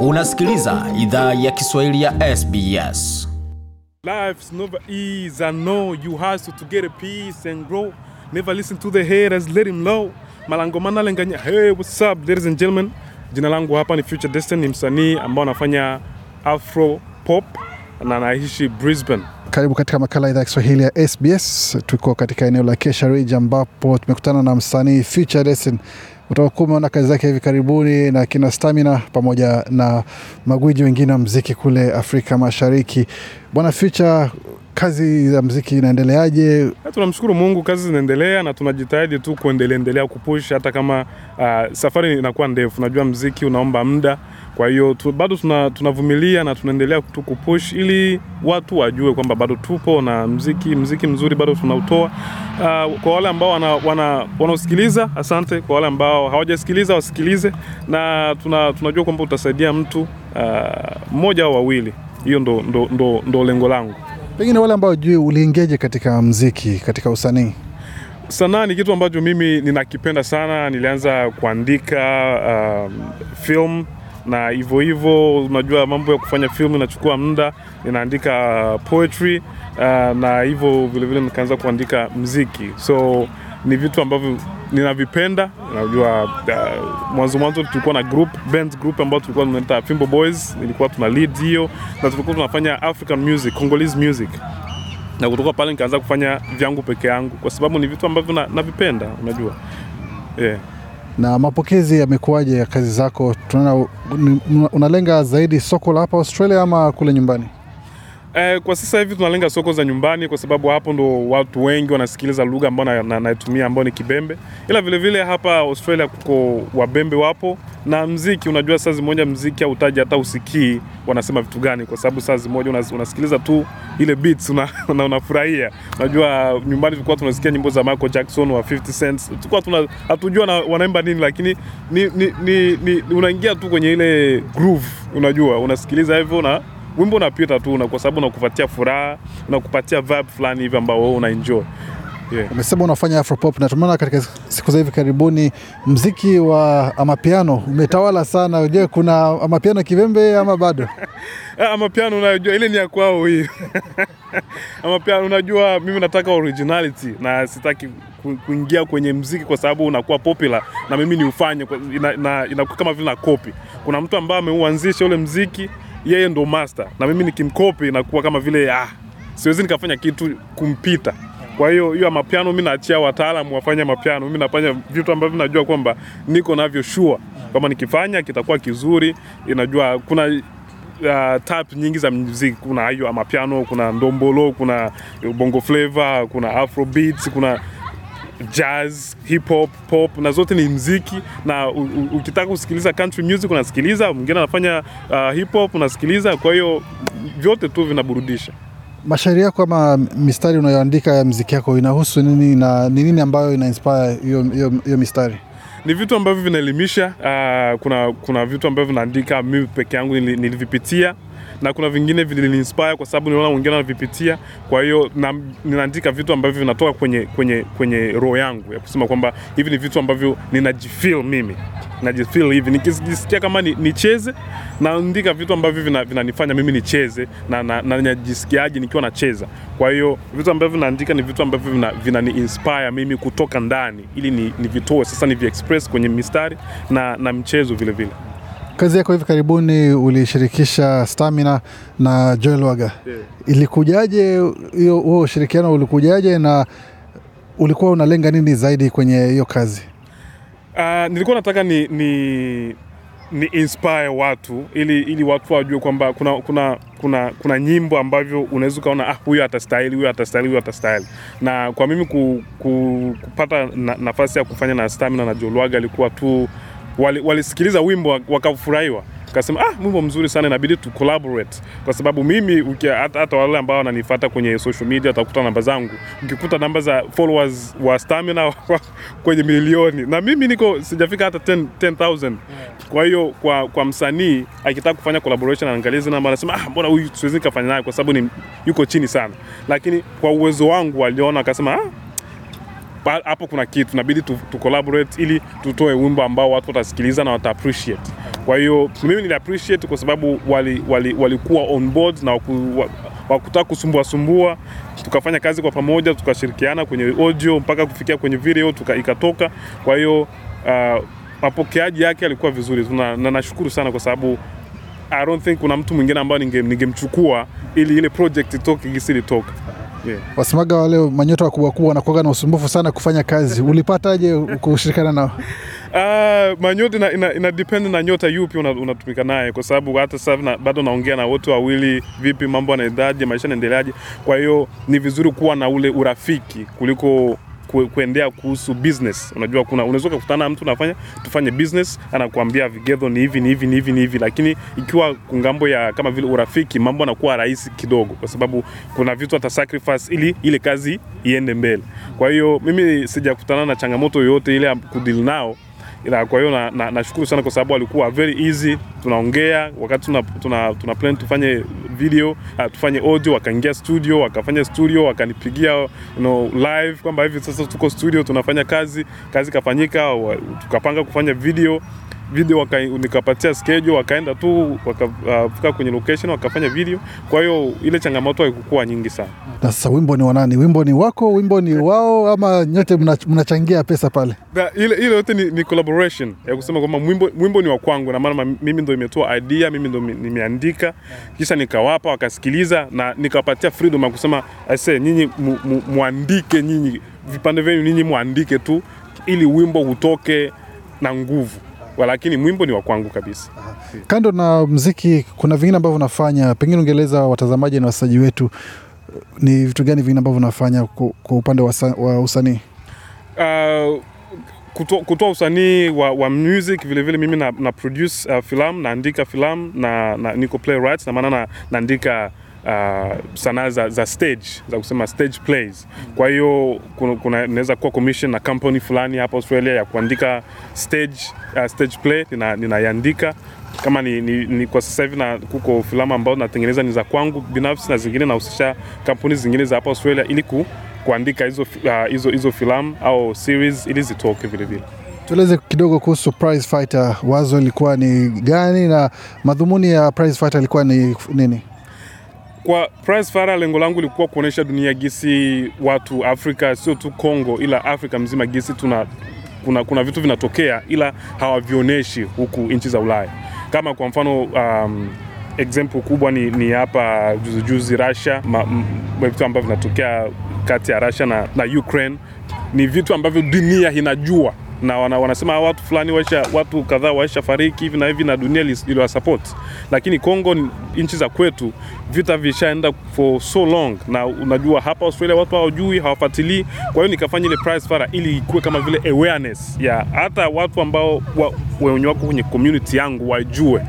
Unasikiliza idhaa ya Kiswahili ya SBS. Life's never easy. I know you hustle to get a peace and grow. Never listen to the haters, let him low. Malango manalenganya. Hey, what's up ladies and gentlemen? Jina langu hapa ni Future Destiny, ni msanii ambao anafanya afro pop na anaishi Brisbane. Karibu katika makala ya idhaa ya Kiswahili ya SBS. Tuko katika eneo la Kesha Ridge ambapo tumekutana na msanii Future Destiny. Utakuwa umeona kazi zake hivi karibuni na kina Stamina pamoja na magwiji wengine wa mziki kule Afrika Mashariki. Bwana Future, kazi za mziki inaendeleaje? Tunamshukuru Mungu, kazi zinaendelea na tunajitahidi tu kuendelea endelea kupush hata kama uh, safari inakuwa ndefu. Najua mziki unaomba muda, kwa hiyo tu, bado tuna, tunavumilia na tunaendelea tu kupush ili watu wajue kwamba bado tupo na mziki mziki mzuri bado tunautoa. Uh, kwa wale ambao wana, wana, wanaosikiliza asante. Kwa wale ambao hawajasikiliza wasikilize, na tuna, tunajua kwamba utasaidia mtu uh, mmoja au wawili. Hiyo ndo, ndo, ndo, ndo lengo langu. Pengine wale ambao jui uliingeje katika mziki, katika usanii? Sanaa ni kitu ambacho mimi ninakipenda sana. Nilianza kuandika uh, film na hivyo hivyo, unajua mambo ya kufanya filmu inachukua muda. Ninaandika poetry uh, na hivyo vilevile nikaanza kuandika mziki, so ni vitu ambavyo ninavipenda. Unajua uh, mwanzo mwanzo tulikuwa na group band group ambayo tulikuwa tunaita Fimbo Boys, nilikuwa tuna lead hiyo, na tulikuwa tunafanya African music, Congolese music na kutoka pale nikaanza kufanya vyangu peke yangu kwa sababu ni vitu ambavyo navipenda unajua yeah. Na mapokezi yamekuwaje ya kazi zako? Tunaona unalenga zaidi soko la hapa Australia ama kule nyumbani? Eh, kwa sasa hivi tunalenga soko za nyumbani kwa sababu hapo ndo watu wengi wanasikiliza lugha ambayo na- na- ambayo ni Kibembe, ila vilevile vile hapa Australia kuko Wabembe wapo na mziki. Unajua saa zimoja mziki hautaji hata usikii wanasema vitu gani, kwa sababu saa zimoja unas, unasikiliza tu ile beats una, una, unafurahia. Unajua nyumbani tulikuwa tunasikia nyimbo za Michael Jackson wa 50 Cent, tulikuwa tuna hatujua na, wanaimba nini, lakini ni, ni, ni, ni, unaingia tu kwenye ile groove, unajua unasikiliza hivyo na wimbo unapita tu na kwa sababu unakupatia furaha, unakupatia vibe fulani hivi ambao wewe una enjoy. Yeah. Umesema unafanya afropop na tumeona katika siku za hivi karibuni mziki wa amapiano umetawala sana. Je, kuna amapiano kivembe ama bado? Ah, Amapiano unajua ile ni ya kwao hii. Amapiano unajua mimi nataka originality na sitaki kuingia kwenye mziki kwa sababu unakuwa popular na mimi niufanye, inakuwa ina, ina, kama vile na copy. Kuna mtu ambaye ameuanzisha ule mziki yeye ndo master na mimi nikimkopi nakuwa kama vile ah, siwezi nikafanya kitu kumpita. Kwa hiyo hiyo mapiano mimi naachia wataalamu wafanye mapiano. Mimi nafanya vitu ambavyo najua kwamba niko navyo sure kwamba nikifanya kitakuwa kizuri. Inajua kuna uh, tap nyingi za muziki. Kuna hiyo mapiano, kuna ndombolo, kuna bongo flavor, kuna afrobeats, kuna jazz, hip hop, pop na zote ni mziki, na u, u, ukitaka kusikiliza country music unasikiliza, mwingine anafanya uh, hip hop unasikiliza. Kwa hiyo vyote tu vinaburudisha. Mashairi yako ama mistari unayoandika ya mziki yako inahusu nini na ni nini ambayo ina inspire hiyo mistari? ni vitu ambavyo vinaelimisha. Uh, kuna, kuna vitu ambavyo vinaandika mimi peke yangu nili- nilivipitia na kuna vingine viliniinspire kwa sababu niliona wengine wanavipitia. Kwa hiyo ninaandika vitu ambavyo vinatoka kwenye, kwenye, kwenye roho yangu ya kusema kwamba hivi ni vitu ambavyo ninajifeel mimi najifeel hivi nikijisikia kama ni, naandika vitu ambavyo vina- vinanifanya mimi nicheze na, na, na najisikiaje nikiwa nacheza. Kwa hiyo vitu ambavyo naandika ni vitu ambavyo vina, inspire mimi kutoka ndani ili ni, vitoe sasa nivi express kwenye mistari na, na mchezo vilevile vile. Kazi yako hivi karibuni ulishirikisha Stamina na Joel Waga. Yeah. Ilikujaje hiyo huo ushirikiano ulikujaje na ulikuwa unalenga nini zaidi kwenye hiyo kazi? Uh, nilikuwa nataka ni, ni, ni inspire watu ili, ili watu wajue kwamba kuna, kuna, kuna, kuna nyimbo ambavyo unaweza ukaona ah, huyo atastahili, huyo atastahili, huyo atastahili. Na kwa mimi ku, ku, kupata na, nafasi ya kufanya na Stamina na Jolwaga alikuwa tu wali- walisikiliza wimbo wakafurahiwa. Kasema ah, wimbo mzuri sana, inabidi tu collaborate. Kwa sababu mimi hata, wale ambao wananifuata kwenye social media watakuta namba zangu, ukikuta namba za followers wa Stamina kwenye milioni. Na mimi niko sijafika hata 10 10,000 kwa hiyo kwa, kwa msanii akitaka kufanya collaboration anaangalia zile namba, anasema ah, mbona huyu siwezi nikafanya naye kwa sababu ni yuko chini sana, lakini kwa uwezo wangu waliona akasema ah, hapo kuna kitu inabidi tu, tu collaborate ili tutoe wimbo ambao watu watasikiliza na wata appreciate. Kwa hiyo mimi nili appreciate kwa sababu walikuwa wali, wali on board na waku, wa- wakutaka kusumbua sumbua, tukafanya kazi kwa pamoja, tukashirikiana kwenye audio mpaka kufikia kwenye video tuka, ikatoka. Kwa hiyo uh, mapokeaji yake alikuwa vizuri tu na, na nashukuru sana kwa sababu I don't think kuna mtu mwingine ambaye ninge- ningemchukua ili ile project itoke gisi ilitoka. Yeah. Wasemaga wale manyota wakubwa kubwa wanakuaga na usumbufu sana kufanya kazi. Ulipataje kushirikiana nao? Uh, manyota ina, ina, ina depend na nyota yupi una- naye, kwa sababu hata sasa na, bado naongea na wote wawili, vipi mambo yanaendaje, maisha yanaendeleaje. Kwa hiyo ni vizuri kuwa na ule urafiki kuliko ku, kuendea kuhusu business. Unajua kuna unaweza kukutana na mtu unafanya tufanye business, anakuambia vigezo ni hivi ni hivi ni hivi ni hivi, lakini ikiwa kungambo ya kama vile urafiki, mambo yanakuwa rahisi kidogo, kwa sababu kuna vitu ata sacrifice ili ile kazi iende mbele. Kwa hiyo mimi sijakutana na changamoto yoyote ile ya nao ila kwa hiyo nashukuru na, na sana kwa sababu alikuwa very easy, tunaongea wakati tuna, tuna, tuna plan tufanye video uh, tufanye audio, wakaingia studio wakafanya studio, wakanipigia you know, live kwamba hivi sasa tuko studio tunafanya kazi, kazi kafanyika, tukapanga kufanya video video waka, nikapatia schedule wakaenda tu wakafika uh, kwenye location wakafanya video. Kwa hiyo ile changamoto haikukuwa nyingi sana. Na sasa wimbo ni wa nani? Wimbo ni wako, wimbo ni wao, ama nyote mna- mnachangia pesa pale? Da, ile ile yote ni, ni collaboration ya kusema kwamba wimbo, wimbo ni wa kwangu, na maana mimi ndo imetoa idea, mimi ndo nimeandika, kisha nikawapa wakasikiliza, na nikawapatia freedom ya kusema aise, nyinyi mu, mu, muandike nyinyi vipande vyenu nyinyi muandike tu, ili wimbo utoke na nguvu, lakini mwimbo ni wa kwangu kabisa. Kando na mziki, kuna vingine ambavyo unafanya, pengine ungeeleza watazamaji na wasaji wetu ni vitu gani vingine ambavyo unafanya kwa upande wa, wa usanii? uh, kutoa usanii wa, wa music vile vile mimi na, na produce uh, filamu naandika filamu na, na niko playwright na maana na, naandika uh, sanaa za, za stage za kusema stage plays. Kwa hiyo kuna, kuwa commission na company fulani hapa Australia ya kuandika stage, uh, stage play nina- kama ni, ni, ni kwa sasa hivi na kuko filamu ambazo natengeneza ni za kwangu binafsi na zingine nahusisha kampuni zingine za hapa Australia ili ku, kuandika hizo, uh, hizo, hizo filamu au series ili zitoke vile vile. Tueleze kidogo kuhusu Prize Fighter. Wazo ilikuwa ni gani na madhumuni ya Prize Fighter ilikuwa ni nini? Kwa Price Fighter lengo langu lilikuwa kuonesha dunia gisi watu Afrika, sio tu Kongo, ila Afrika mzima gisi tuna kuna, kuna vitu vinatokea ila hawavionyeshi huku nchi za Ulaya. Kama kwa mfano um, example kubwa ni, ni hapa juzi juzi Russia, vitu ambavyo vinatokea kati ya Russia na, na Ukraine ni vitu ambavyo dunia inajua na wana, wanasema watu fulani waisha, watu kadhaa waisha fariki hivi na hivi na dunia iliwa support, lakini Kongo, nchi za kwetu vita vishaenda for so long, na unajua hapa Australia watu hawajui, hawafuatilii. Kwa hiyo nikafanya ile prize fara ili ikuwe kama vile awareness ya hata watu ambao wenye wako kwenye community yangu wajue,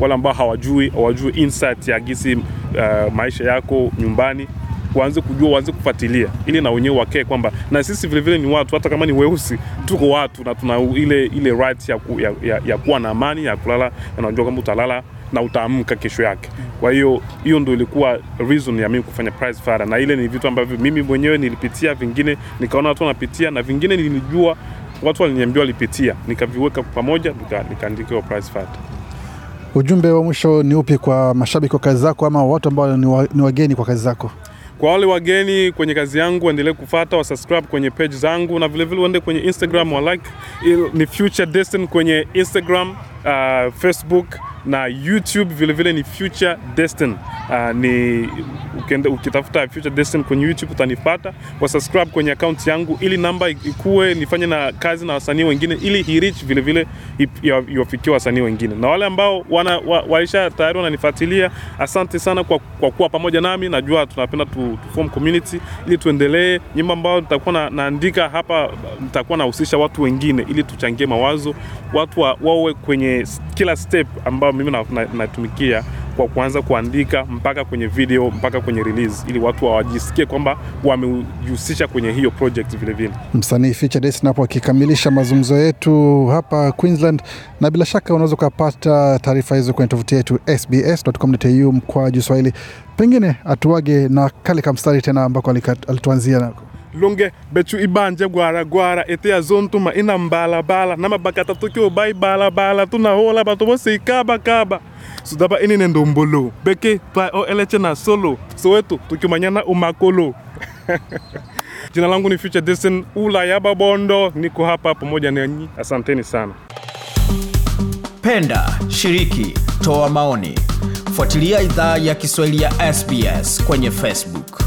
wale ambao hawajui hawajui insight ya gisi uh, maisha yako nyumbani waanze kujua, waanze kufuatilia ili na wenyewe wakee kwamba na sisi vile vile ni watu, hata kama ni weusi, tuko watu na tuna ile ile right ya, ku, ya, ya, ya kuwa na amani ya kulala, na unajua kwamba utalala na utaamka kesho yake. Kwa hiyo hiyo ndio ilikuwa reason ya mimi kufanya prize fighter, na ile ni vitu ambavyo mimi mwenyewe nilipitia, vingine nikaona watu wanapitia, na vingine nilijua watu waliniambia walipitia, nikaviweka pamoja, nika- nikaandikiwa prize fighter. Ujumbe wa mwisho ni upi kwa mashabiki wa kazi zako ama watu ambao ni wageni kwa kazi zako? Kwa wale wageni kwenye kazi yangu waendelee kufuata, wasubscribe kwenye page zangu na vilevile waende kwenye Instagram wa like. Ni Future Destin kwenye Instagram, uh, Facebook na YouTube vilevile ni Future Destin. Uh, ni ukenda, ukitafuta Future Destin kwenye YouTube utanipata. Wa subscribe kwenye account yangu ili namba ikue, nifanye na kazi na wasanii wengine ili hi reach vilevile iwafikie wasanii wengine, na wale ambao wana, wa, waisha tayari wananifuatilia, asante sana kwa, kwa kuwa pamoja nami. Najua tunapenda tu, tu form community ili tuendelee. Nyimbo ambayo nitakuwa na, naandika hapa nitakuwa nahusisha watu wengine ili tuchangie mawazo, watu wa, wawe kwenye kila step ambao mimi natumikia na, kwa kuanza kuandika mpaka kwenye video mpaka kwenye release, ili watu wajisikie kwamba wamejihusisha kwenye hiyo project vile vile. Msanii Future Destin hapo akikamilisha mazungumzo yetu hapa Queensland, na bila shaka unaweza ukapata taarifa hizo kwenye tovuti yetu sbs.com.au mkwaju Swahili. Pengine atuage na kale kamstari tena ambako alituanzia nako. Longe bechu ibanje gwara gwara ete ya zontuma ina mbala bala. Na mabakata tukio bai bala bala tuna hola bato bose ikaba kaba. Sudaba ini ne ndombolo beke twa o eleche na solo. Soweto tukimanyana umakolo jina langu ni Future Destin ula ya babondo niko hapa pamoja nanyi asanteni sana. Penda, shiriki, toa maoni. Fuatilia idhaa ya Kiswahili ya SBS kwenye Facebook.